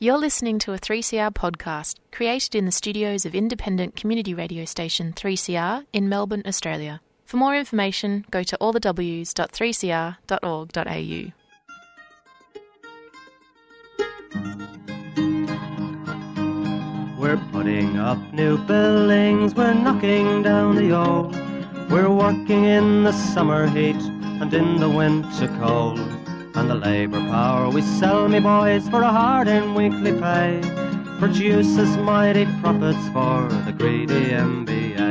You're listening to a 3CR podcast created in the studios of independent community radio station 3CR in Melbourne, Australia. For more information, go to allthews.3cr.org.au. We're putting up new buildings, we're knocking down the old. We're working in the summer heat and in the winter cold. And the labour power we sell, me boys, for a hard and weekly pay, produces mighty profits for the greedy MBA.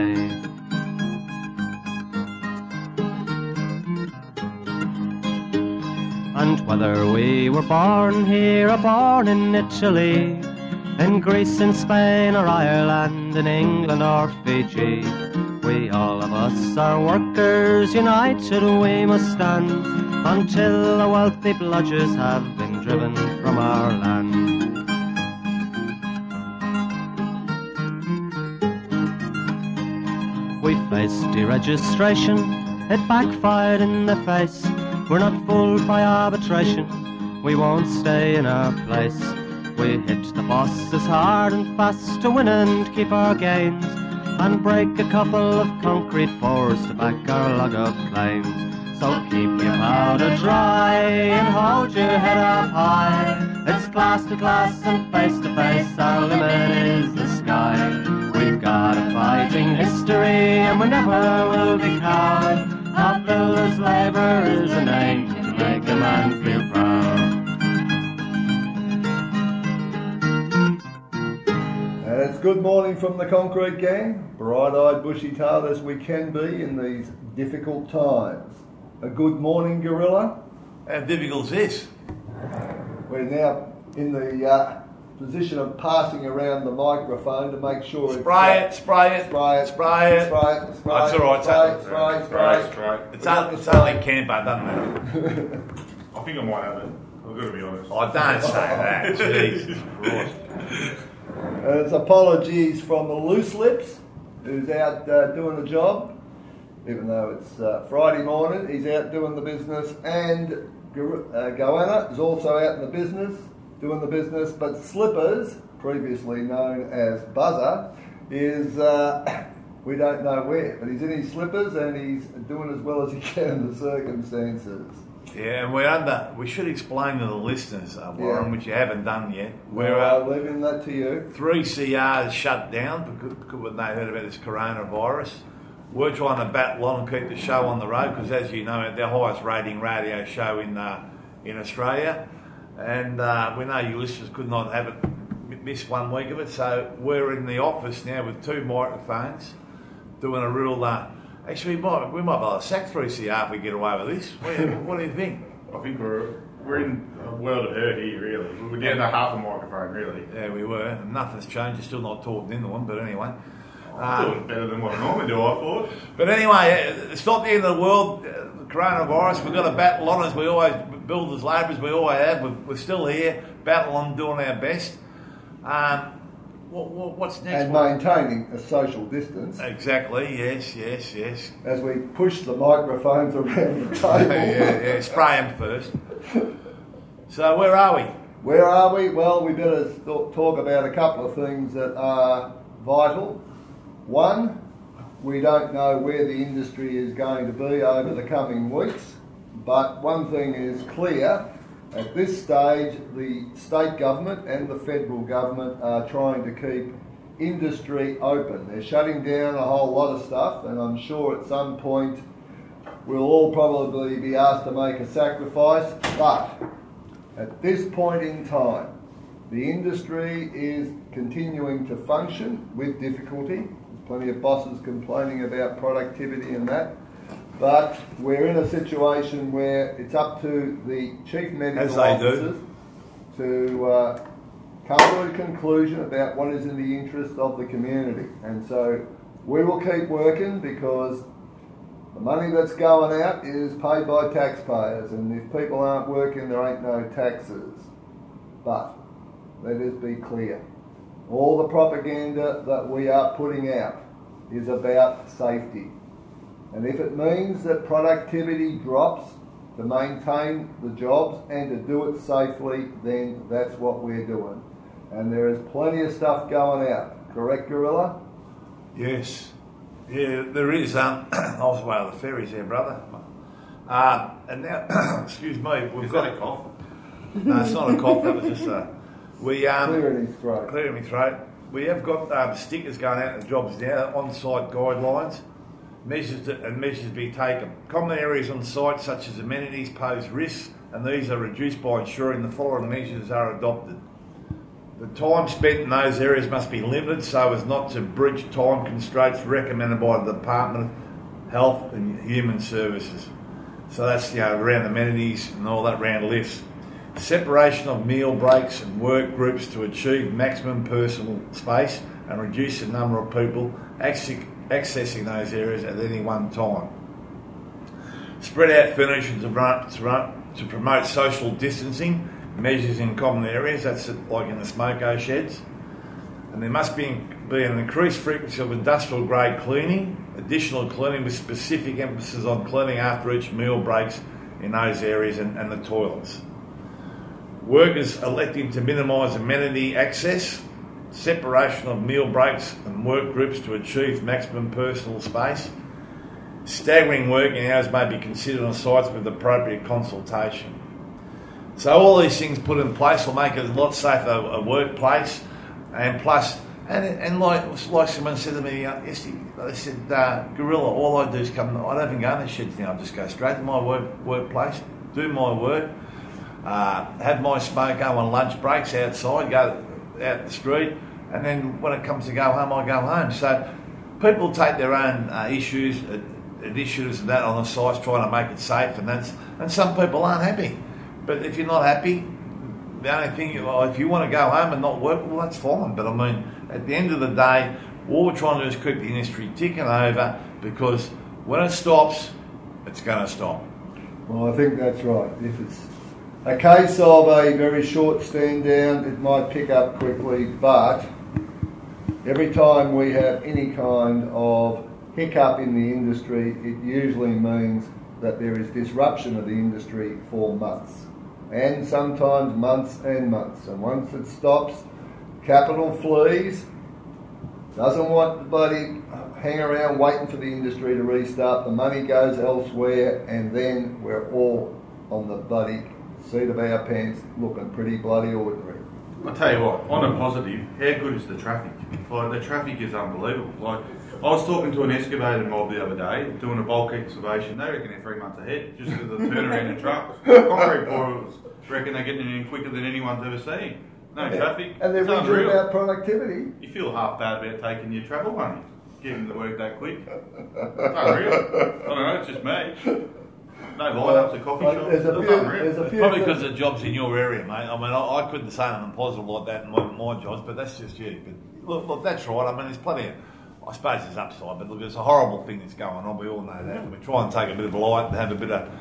And whether we were born here or born in Italy, in Greece, in Spain or Ireland, in England or Fiji, we all of us are workers united, we must stand until the wealthy bludgers have been driven from our land. We faced deregistration, it backfired in the face. We're not fooled by arbitration, we won't stay in our place. We hit the bosses hard and fast to win and keep our gains, and break a couple of concrete pours to back our log of claims. So keep your powder dry and hold your head up high. It's class to class and face to face, our limit is the sky. We've got a fighting history and we never will be cowed. Our builders' labour is a name to make a man feel proud. It's good morning from the Concrete Gang, bright-eyed, bushy-tailed as we can be in these difficult times. A good morning, Gorilla. How difficult is this? We're now in the uh, position of passing around the microphone to make sure it's... Spray it, spray it, Spray it. spray it. Spray it, spray That's it, all right, spray, it's spray, Spray, spray. spray. It's, on, it's only camper, doesn't matter. I think I might have it. I've got to be honest. I don't say that. Jesus Christ. And it's apologies from the Loose Lips, who's out uh, doing the job. Even though it's uh, Friday morning, he's out doing the business. And uh, Goanna is also out in the business, doing the business. But Slippers, previously known as Buzzer, is uh, we don't know where. But he's in his slippers and he's doing as well as he can in the circumstances. Yeah, and we're under. We should explain to the listeners, uh, Warren, Yeah. which you haven't done yet. We're We're uh, leaving that to you. three CRs shut down because, because they heard about this coronavirus. We're trying to battle on and keep the show on the road because, as you know, it's the highest rating radio show in uh, in Australia, and uh, we know you listeners could not have it m- miss one week of it. So we're in the office now with two microphones, doing a real. Uh, actually, we might we might be able to sack three CR if we get away with this. What, what do you think? I think we're we're in a world of hurt here, really. We're down to half a microphone, really. Yeah, we were. Nothing's changed. You're still not talking into one, but anyway. I Um, thought it better than what I normally do, I thought. But anyway, uh, it's not the end of the world. uh, coronavirus, we've got to battle on as we always build as labourers, we always have. We're, we're still here, battle on, doing our best. Um, what, what, what's next? And maintaining a social distance. Exactly, yes, yes, yes. as we push the microphones around the yeah, table. yeah, spray them first. So, where are we? Where are we? Well, we better th- talk about a couple of things that are vital. One, we don't know where the industry is going to be over the coming weeks, but one thing is clear. At this stage, the state government and the federal government are trying to keep industry open. They're shutting down a whole lot of stuff, and I'm sure at some point we'll all probably be asked to make a sacrifice, but at this point in time, the industry is continuing to function with difficulty. Plenty of bosses complaining about productivity and that. But we're in a situation where it's up to the chief medical they do. officers to uh, come to a conclusion about what is in the interest of the community. And so we will keep working because the money that's going out is paid by taxpayers, and if people aren't working, there ain't no taxes. But let us be clear all the propaganda that we are putting out is about safety. And if it means that productivity drops to maintain the jobs and to do it safely, then that's what we're doing. and there is plenty of stuff going out. Correct, Gorilla? Yes. Yeah, there is. Um, I was away on the ferries there, brother. Uh, and now, excuse me, we've Is got that a cough? No, it's not a cough. That was just a. We um, Clearing his throat. clearing my throat. We have got um, stickers going out to jobs now, on-site guidelines, measures to, and measures to be taken. Common areas on site, such as amenities, pose risks, and these are reduced by ensuring the following measures are adopted. The time spent in those areas must be limited so as not to breach time constraints recommended by the Department of Health and Human Services. So that's you know around amenities and all that round list. Separation of meal breaks and work groups to achieve maximum personal space and reduce the number of people accessing those areas at any one time. Spread out furniture to, promote social distancing, measures in common areas, that's like in the smoko sheds. And there must be, be an increased frequency of industrial grade cleaning, additional cleaning with specific emphasis on cleaning after each meal breaks in those areas and, and the toilets. Workers electing to minimise amenity access, separation of meal breaks and work groups to achieve maximum personal space. Staggering working hours may be considered on sites with appropriate consultation. So all these things put in place will make it a lot safer a workplace, and plus, and, and like like someone said to me uh, yesterday, they said, uh, Gorilla, all I do is come. I don't even go in the sheds now. I just go straight to my work workplace, do my work, uh, have my smoke, go on lunch breaks outside, go out the street, and then when it comes to go home, I go home. So people take their own uh, issues, uh, issues and that on the sites, trying to make it safe, and that's and some people aren't happy. But if you're not happy, the only thing, well, if you want to go home and not work, well, that's fine. But I mean, at the end of the day, all we're trying to do is keep the industry ticking over because when it stops, it's going to stop. Well, I think that's right. If it's a case of a very short stand down, it might pick up quickly, but every time we have any kind of hiccup in the industry, it usually means that there is disruption of the industry for months. And sometimes months and months. And once it stops, capital flees, doesn't want the bloody hang around waiting for the industry to restart. The money goes elsewhere, and then we're all on the bloody seat of our pants looking pretty bloody ordinary. I tell you what, on a positive, how good is the traffic? Like the traffic is unbelievable. Like I was talking to an excavator mob the other day, doing a bulk excavation. They reckon they're three months ahead, just with the turnaround of trucks. Concrete pouring reckon they're getting in quicker than anyone's ever seen. No traffic. And they're it's about productivity. You feel half bad about taking your travel money, getting to work that quick. It's unreal. I don't know, it's just me. No lineups at coffee shops. there's a few, there's a few. Probably because the job's in your area, mate. I mean, I, I couldn't say anything positive like that in my, my jobs, but that's just you. But look, look, that's right. I mean, there's plenty of, I suppose there's upside, but look, it's a horrible thing that's going on. We all know that. And we try and take a bit of light and have a bit of,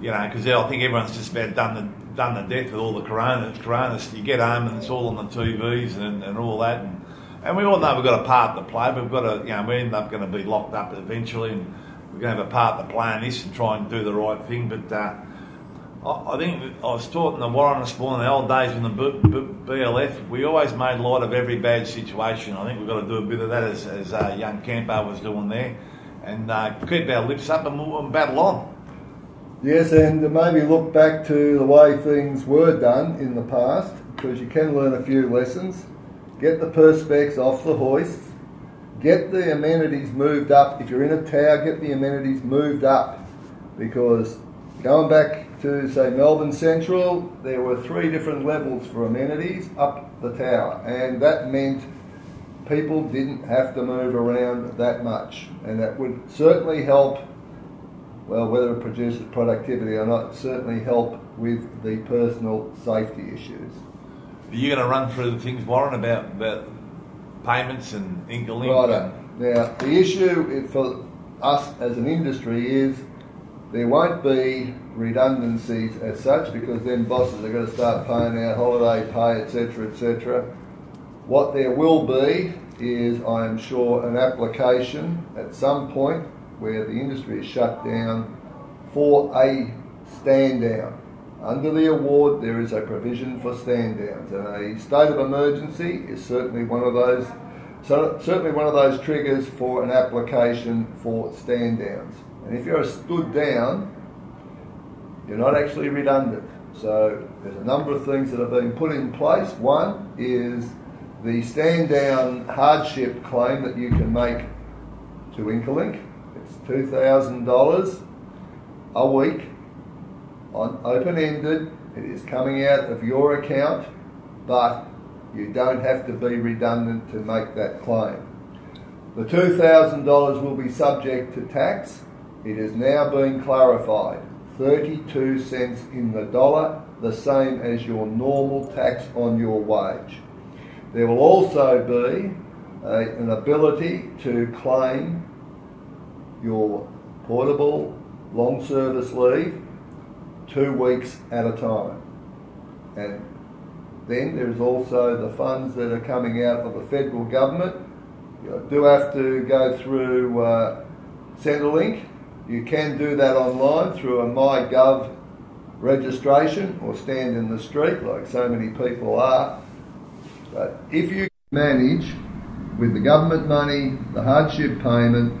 you know, because I think everyone's just about done the, done the death with all the corona. Corona, you get home and it's all on the TVs and, and all that. And, and we all know we've got a part to play, but we've got to, you know, we end up going to be locked up eventually and we're going to have a part to play in this and try and do the right thing. But, uh, I I think I was taught in the Warren this morning, the old days in the B- B- BLF, we always made light of every bad situation. I think we've got to do a bit of that as, as uh, young Campo was doing there and uh, keep our lips up and, we'll- and battle on. Yes, and maybe look back to the way things were done in the past, because you can learn a few lessons. Get the perspex off the hoists. Get the amenities moved up. If you're in a tower, get the amenities moved up. Because going back to, say, Melbourne Central, there were three different levels for amenities up the tower. And that meant people didn't have to move around that much. And that would certainly help well, whether it produces productivity or not, certainly help with the personal safety issues. Are you going to run through the things, Warren, about, about payments and Incolink? Righto. Now, the issue for us as an industry is there won't be redundancies as such because then bosses are going to start paying out holiday pay, etc., etc. What there will be is, I am sure, an application at some point where the industry is shut down for a stand down. Under the award there is a provision for stand downs, and a state of emergency is certainly one of those. So certainly one of those triggers for an application for stand downs. And if you're stood down, you're not actually redundant. So there's a number of things that have been put in place. One is the stand down hardship claim that you can make to Incolink. It's $2,000 a week on open ended. It is coming out of your account, but you don't have to be redundant to make that claim. The $2,000 will be subject to tax. It has now been clarified. 32 cents in the dollar, the same as your normal tax on your wage. There will also be a, an ability to claim your portable long service leave two weeks at a time. And then there's also the funds that are coming out of the federal government. You do have to go through uh, Centrelink. You can do that online through a MyGov registration or stand in the street like so many people are. But if you manage with the government money, the hardship payment,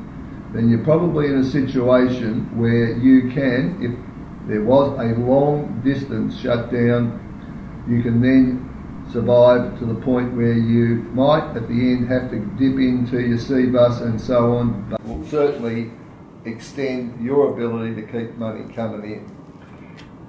then you're probably in a situation where you can, if there was a long distance shutdown, you can then survive to the point where you might at the end have to dip into your Cbus and so on, but will certainly extend your ability to keep money coming in.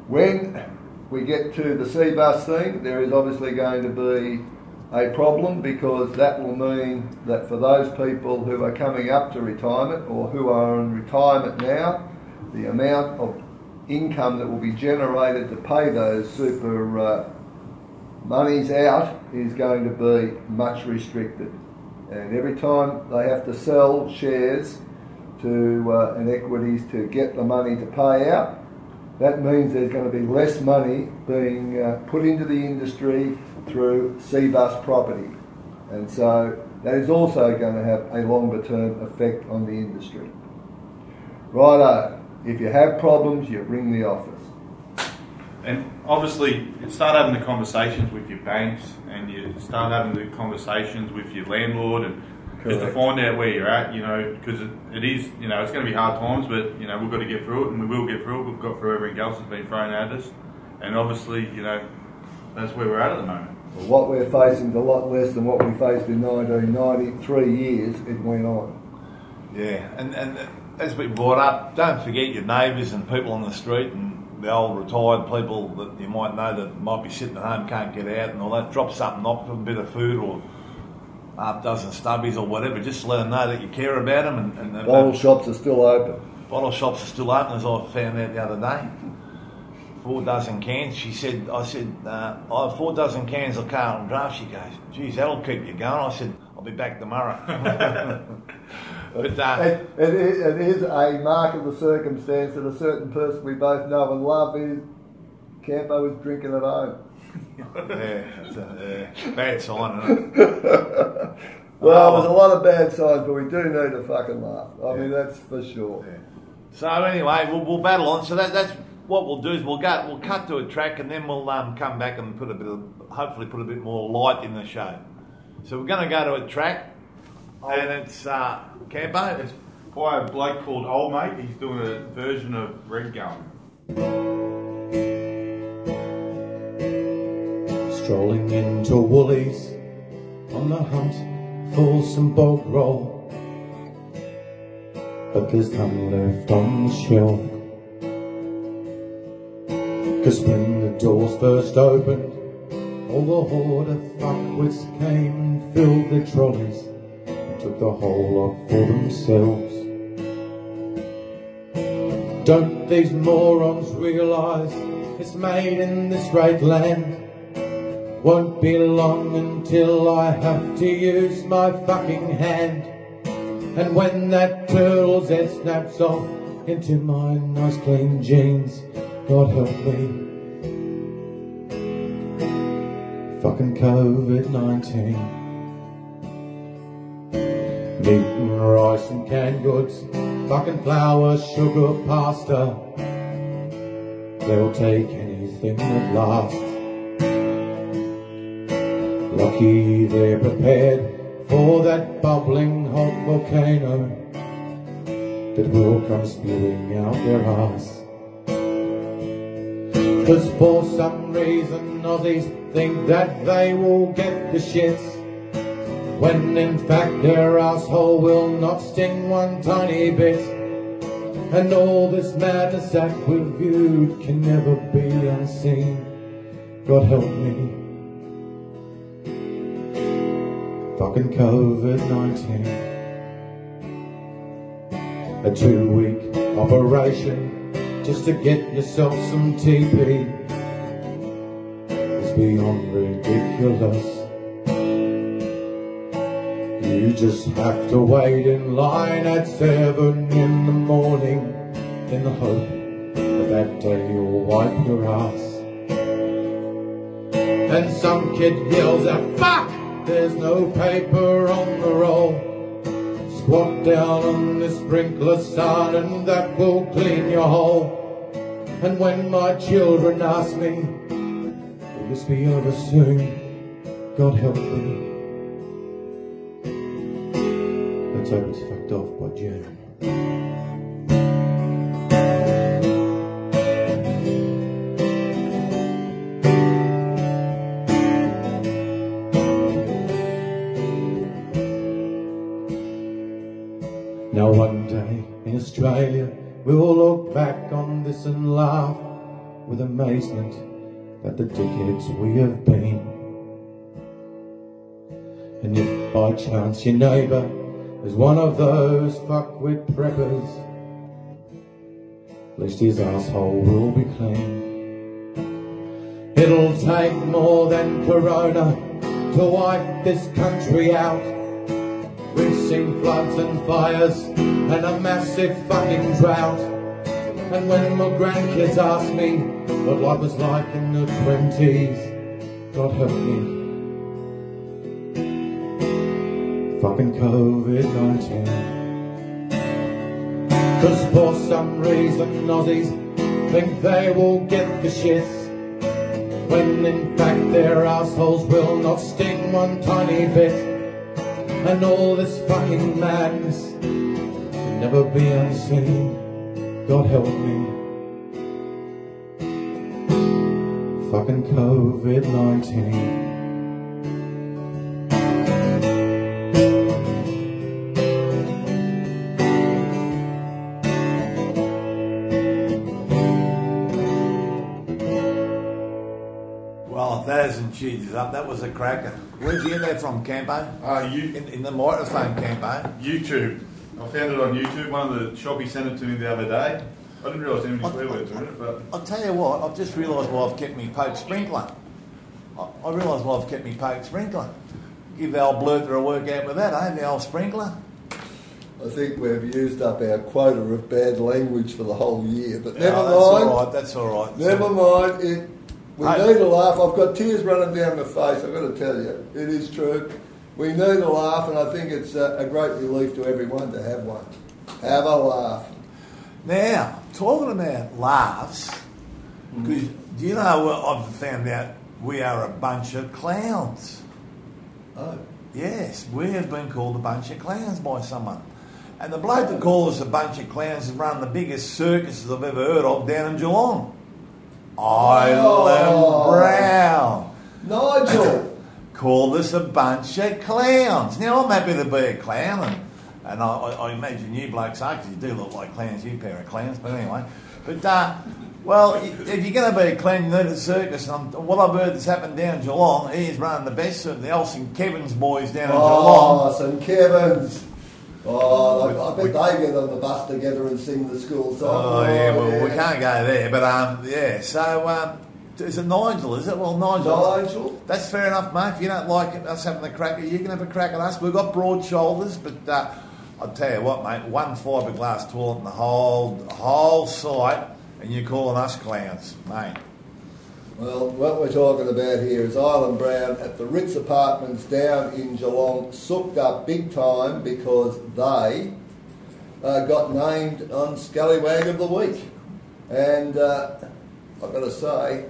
When we get to the Cbus thing, there is obviously going to be a problem because that will mean that for those people who are coming up to retirement or who are in retirement now, the amount of income that will be generated to pay those super uh, monies out is going to be much restricted. And every time they have to sell shares to uh, equities to get the money to pay out, that means there's going to be less money being uh, put into the industry through Cbus property. And so that is also going to have a longer term effect on the industry. Righto, if you have problems, you ring the office. And obviously, start having the conversations with your banks and you start having the conversations with your landlord and just to find out where you're at, you know, because it, it is, you know, it's going to be hard times, but, you know, we've got to get through it and we will get through it. We've got through everything else that's been thrown at us. And obviously, you know, that's where we're at at the moment. Well, what we're facing is a lot less than what we faced in 1993 years it went on. Yeah, and, and as we brought up, don't forget your neighbours and people on the street and the old retired people that you might know that might be sitting at home, can't get out and all that. Drop something off, for a bit of food or half dozen stubbies or whatever, just to let them know that you care about them. And, and, and Bottle shops are still open. bottle shops are still open, as I found out the other day. Four dozen cans. She said, I said, uh, I have four dozen cans of Carlton Draft. She goes, geez, that'll keep you going. I said, I'll be back tomorrow. but uh, It, it, is, it is a mark of the circumstance that a certain person we both know and love is Campo is drinking at home. yeah, it's a yeah, bad sign, isn't it? Well, Oh. there's a lot of bad signs, but we do need to fucking laugh. I mean, that's for sure. So anyway, we'll, we'll battle on. So that, that's what we'll do is we'll go, we'll cut to a track, and then we'll um, come back and put a bit of, hopefully put a bit more light in the show. So we're going to go to a track, and it's uh, Campo. It's by a bloke called Old Mate. He's doing a version of Red Gum. Strolling into Woolies on the hunt for some bog roll. But there's none left on the shelf. Cause when the doors first opened, all the horde of fuckwits came and filled their trolleys took the whole lot for themselves. Don't these morons realise it's made in this great land? Won't be long until I have to use my fucking hand. And when that turtle's head snaps off into my nice clean jeans, God help me. Fucking COVID 19. Meat and rice and canned goods, fucking flour, sugar, pasta. They'll take anything. everything at last. Lucky they're prepared for that bubbling hot volcano that will come spewing out their arse. Cause for some reason Aussies think that they will get the shits when in fact their asshole will not sting one tiny bit. And all this madness that we've viewed can never be unseen. God help me. Fucking COVID-19. A two-week operation just to get yourself some TP. It's beyond ridiculous. You just have to wait in line at seven in the morning in the hope that that day you'll wipe your ass. And some kid yells out, fuck! There's no paper on the roll. Squat down on the sprinkler son and that will clean your hole. And when my children ask me, will this be over soon? God help me. It's fucked off by June. Now one day in Australia we'll look back on this and laugh with amazement at the dickheads we have been. And if by chance your neighbour is one of those fuckwit preppers, at least his asshole will be clean. It'll take more than Corona to wipe this country out. We've seen floods and fires and a massive fucking drought. And when my grandkids ask me what life was like in the twenties, God help me. Fucking COVID-19. Cause for some reason Aussies think they will get the shits. When in fact their assholes will not sting one tiny bit. And all this fucking madness can never be unseen. God help me. Fucking COVID 19. Isn't up, that was a cracker. Where'd you get that from, Campo? Uh, you, In, in the microphone, Campo. YouTube. I found it on YouTube. One of the shoppy sent it to me the other day. I didn't realise there were any swear words in it, but I'll tell you what, I've just realised why I've kept me poke sprinkler. I, I realise why I've kept me poke sprinkler. Give the old blurter a workout with that, eh? The old sprinkler. I think we've used up our quota of bad language for the whole year, but never No, that's mind. all right. That's all right. Never mind. It, we Hey. need a laugh. I've got tears running down my face. I've got to tell you, it is true. We need a laugh, and I think it's a, a great relief to everyone to have one. Have a laugh. Now, talking about laughs, hmm. because do you know what I've found out? We are a bunch of clowns. Oh, Yes, we have been called a bunch of clowns by someone. And the bloke that called us a bunch of clowns has run the biggest circuses I've ever heard of down in Geelong. Island Oh. Brown Nigel. Call this a bunch of clowns. Now, I'm happy to be a clown, and, and I, I, imagine you blokes are, because you do look like clowns, you pair of clowns, but anyway. But, uh, well, if you're going to be a clown, you need a circus. And what I've heard that's happened down in Geelong, he's running the best of the Olsen Kevin's boys down in Geelong. Oh, St Kevin's. Oh, I, I bet they get on the bus together and sing the school song. Oh, yeah, well, we can't go there, but, um, yeah, so, um, is it Nigel, is it? Well, Nigel. Nigel. That's fair enough, mate. If you don't like it, us having a crack at you, you can have a crack at us. We've got broad shoulders, but uh, I'll tell you what, mate, one fiberglass toilet in the whole, whole site, and you're calling us clowns, mate. Well, what we're talking about here is Ireland Brown at the Ritz Apartments down in Geelong, soaked up big time because they uh, got named on Scallywag of the Week. And uh, I've got to say,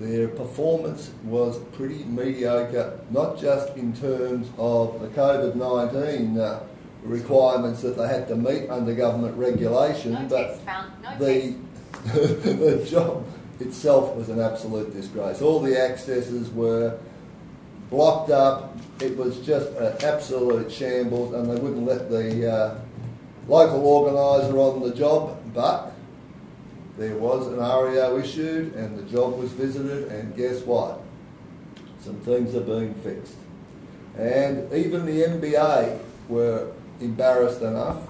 their performance was pretty mediocre, not just in terms of the COVID 19 uh, requirements that they had to meet under government regulation, No but. No the, the job itself was an absolute disgrace. All the accesses were blocked up. It was just an absolute shambles, and they wouldn't let the uh, local organiser on the job. But there was an REO issued, and the job was visited, and guess what? Some things are being fixed. And even the MBA were embarrassed enough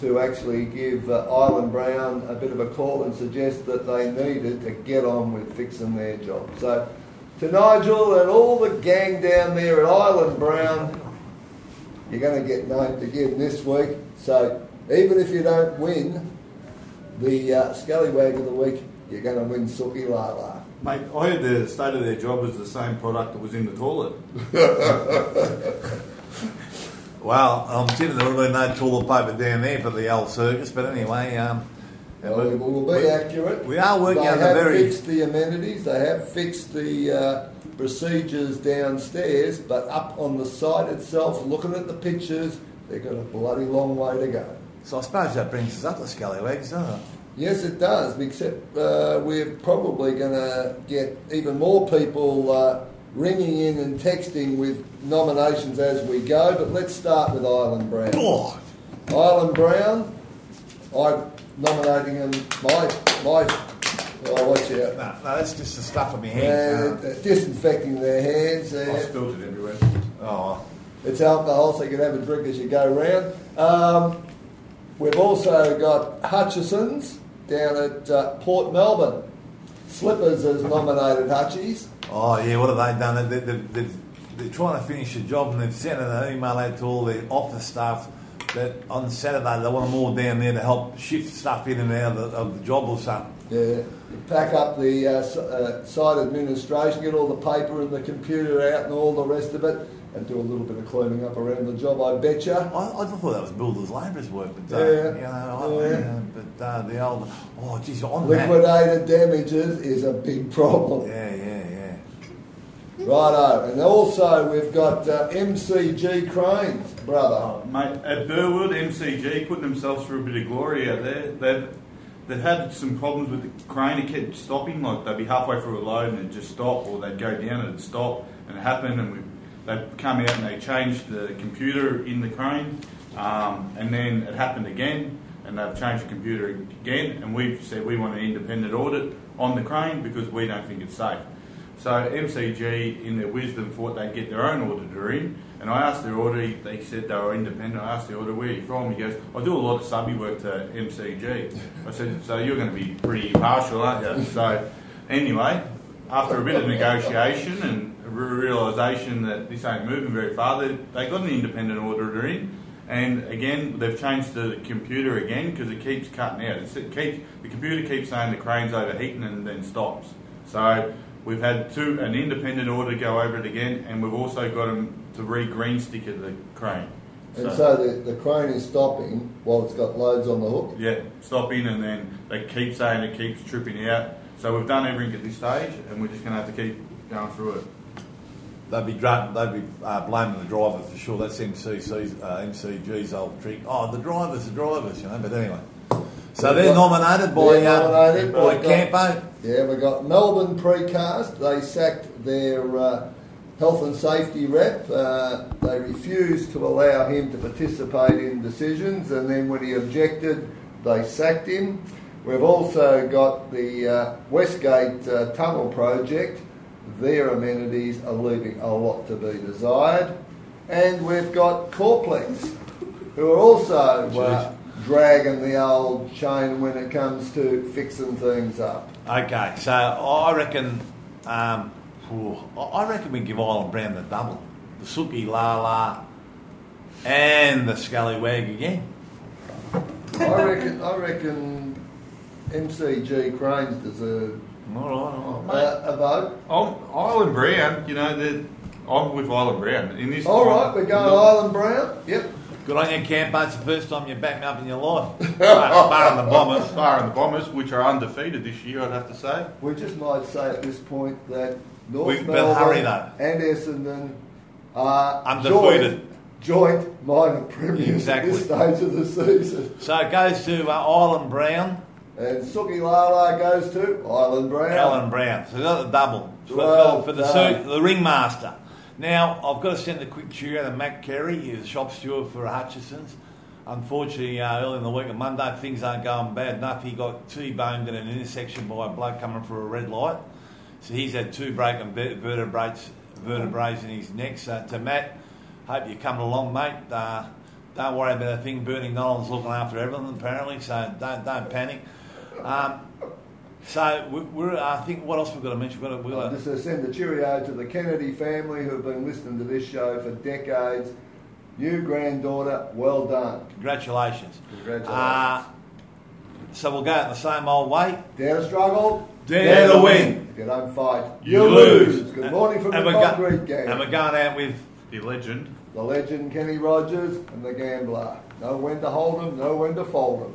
to actually give uh, Ireland Brown a bit of a call and suggest that they needed to get on with fixing their job. So, to Nigel and all the gang down there at Ireland Brown, you're going to get named again this week. So, even if you don't win the uh, Scallywag of the Week, you're going to win Suki Lala. Mate, I heard the state of their job was the same product that was in the toilet. Well, I'm thinking there would have been no toilet paper down there for the old circus, but anyway, um, Well, we will be we- accurate. we are working they on the have fixed the amenities. They have fixed the uh, procedures downstairs, but up on the site itself, looking at the pictures, they've got a bloody long way to go. So I suppose that brings us up to Scallywags, doesn't it? Yes, it does. Except uh, we're probably going to get even more people uh, ringing in and texting with nominations as we go. But let's start with Ireland Brown. Oh, Ireland Brown, I'm nominating him. My my. Oh, watch out. no, no, that's just the stuff on my hands. uh, disinfecting their hands. I Uh, spilled it everywhere. Oh, it's alcohol, so you can have a drink as you go round. Um, we've also got Hutchinson's down at uh, Port Melbourne. Slippers has nominated Hutchies. Oh yeah, what have they done? They, they, they, they're trying to finish the job and they've sent an email out to all the office staff that on Saturday they want them all down there to help shift stuff in and out of the, of the job or something. Yeah, pack up the uh, uh, site administration, get all the paper and the computer out and all the rest of it, and do a little bit of cleaning up around the job, I betcha. I, I thought that was builders' labourers' work, but uh, Yeah. you know, I, Yeah. uh, but uh, the old oh, geez, on that. Liquidated damages is a big problem. Yeah, yeah, yeah. Righto, and also we've got uh, MCG Cranes, brother. Oh, mate, at Burwood, MCG putting themselves through a bit of glory out there. They've, they've had some problems with the crane. It kept stopping, like they'd be halfway through a load and it'd just stop, or they'd go down and it'd stop, and it happened. And we, they'd come out and they changed the computer in the crane, um, and then it happened again, and they've changed the computer again. And we've said we want an independent audit on the crane because we don't think it's safe. So MCG, in their wisdom, thought they'd get their own auditor in. And I asked their auditor, they said they were independent. I asked the auditor, where are you from? He goes, I do a lot of subby work to MCG. I said, so you're going to be pretty impartial, aren't you? So anyway, after a bit of negotiation and a realisation that this ain't moving very far, they, they got an independent auditor in. And again, they've changed the computer again because it keeps cutting out. It keeps, the computer keeps saying the crane's overheating and then stops. So we've had two an independent auditor go over it again, and we've also got them to re-green sticker the crane. And so the, the crane is stopping while it's got loads on the hook. yeah, stopping, and then they keep saying it keeps tripping out. So we've done everything at this stage, and we're just going to have to keep going through it. They'd be dra- they'd be uh, blaming the driver for sure. That's MCC's uh, MCG's old trick. Oh, the drivers, the drivers, you know. But anyway, so they're nominated by they're uh, nominated. by got- Campo. Yeah, we got Melbourne Precast. They sacked their uh, health and safety rep. Uh, they refused to allow him to participate in decisions, and then when he objected, they sacked him. We've also got the uh, Westgate uh, Tunnel project. Their amenities are leaving a lot to be desired. And we've got Corplex, who are also uh, dragging the old chain when it comes to fixing things up. Okay, so I reckon, um, phew, I I reckon we give Ireland Brown the double, the Suki La La, and the Scallywag again. I reckon, I reckon MCG Cranes deserve All right, all right, uh, a vote. I'm Ireland Brown, you know, they're- I'm with Ireland Brown in this. All right, we're going Ireland Brown. Yep. Good on you, Campo. It's the first time you back me up in your life. Barring the Bombers. Bar and the Bombers, which are undefeated this year, I'd have to say. We just might say at this point that North We better Melbourne hurry and Essendon are Undefeated. joint, joint minor premiers Exactly. at this stage of the season. So it goes to uh, Ireland Brown, And Suki Lala goes to Ireland Brown. Alan Brown. So they got the double for, Well for, for the, done. suit, the ringmaster. Now, I've got to send a quick cheer out to Matt Carey, he's a shop steward for Hutchinson's. Unfortunately, uh, early in the week on Monday, things aren't going bad enough. He got T-boned in an intersection by a bloke coming for a red light. So he's had two broken ver- vertebrae, vertebrae in his neck. So to Matt, hope you're coming along, mate. Uh, don't worry about a thing. Bernie Nolan's looking after everything, apparently, so don't, don't panic. Um, so we- we're, I think what else we've got to mention? We've got to, we've got I'm to, just to send a cheerio to the Kennedy family who have been listening to this show for decades. New granddaughter, well done. congratulations. Congratulations. Uh, so we'll go out the same old way. Dare to struggle? Dare to win. If you don't fight, You lose. Good morning from And the we're go- concrete gang. And we're going out with The legend. The legend Kenny Rogers and the gambler. Know when to hold them, know when to fold 'em.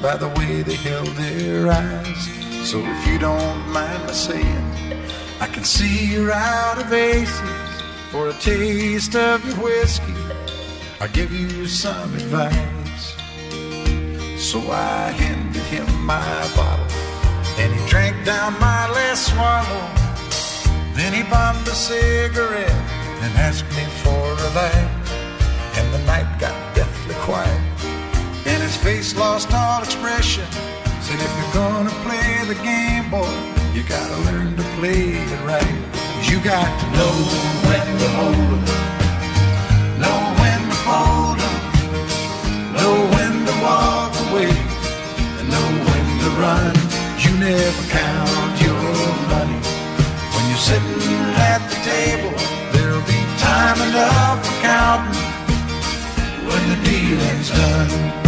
by the way they held their eyes. So if you don't mind my saying, I can see you're out of aces for a taste of your whiskey. I'll give you some advice. So I handed him my bottle, and he drank down my last swallow. Then he bummed a cigarette and asked me for a light. And the night got lost all expression. Said, if you're gonna play the game, boy, you gotta learn to play it right. You got to know when to hold 'em, know when to fold know when to walk away, and know when to run. You never count your money when you're sitting at the table. There'll be time enough for counting when the dealing's done.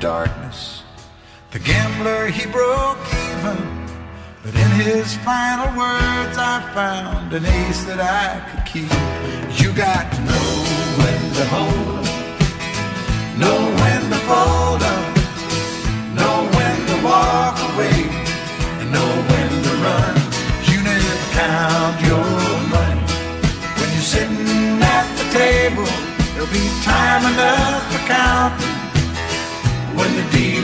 darkness, the gambler he broke even. But in his final words, I found an ace that I could keep. You got to know when to hold 'em, know when to fold 'em, know when to walk away, and know when to run. You never count your money when you're sitting at the table. There'll be time enough to when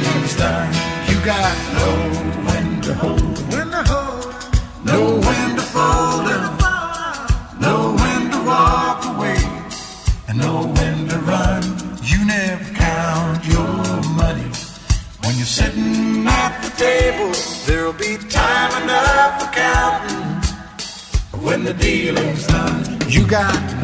dealing's done. You got no when to hold, when to hold know when to fold no when to walk away, and know when to run. You never count your money when you're sitting at the table. There'll be time enough for counting when the dealing's done. You got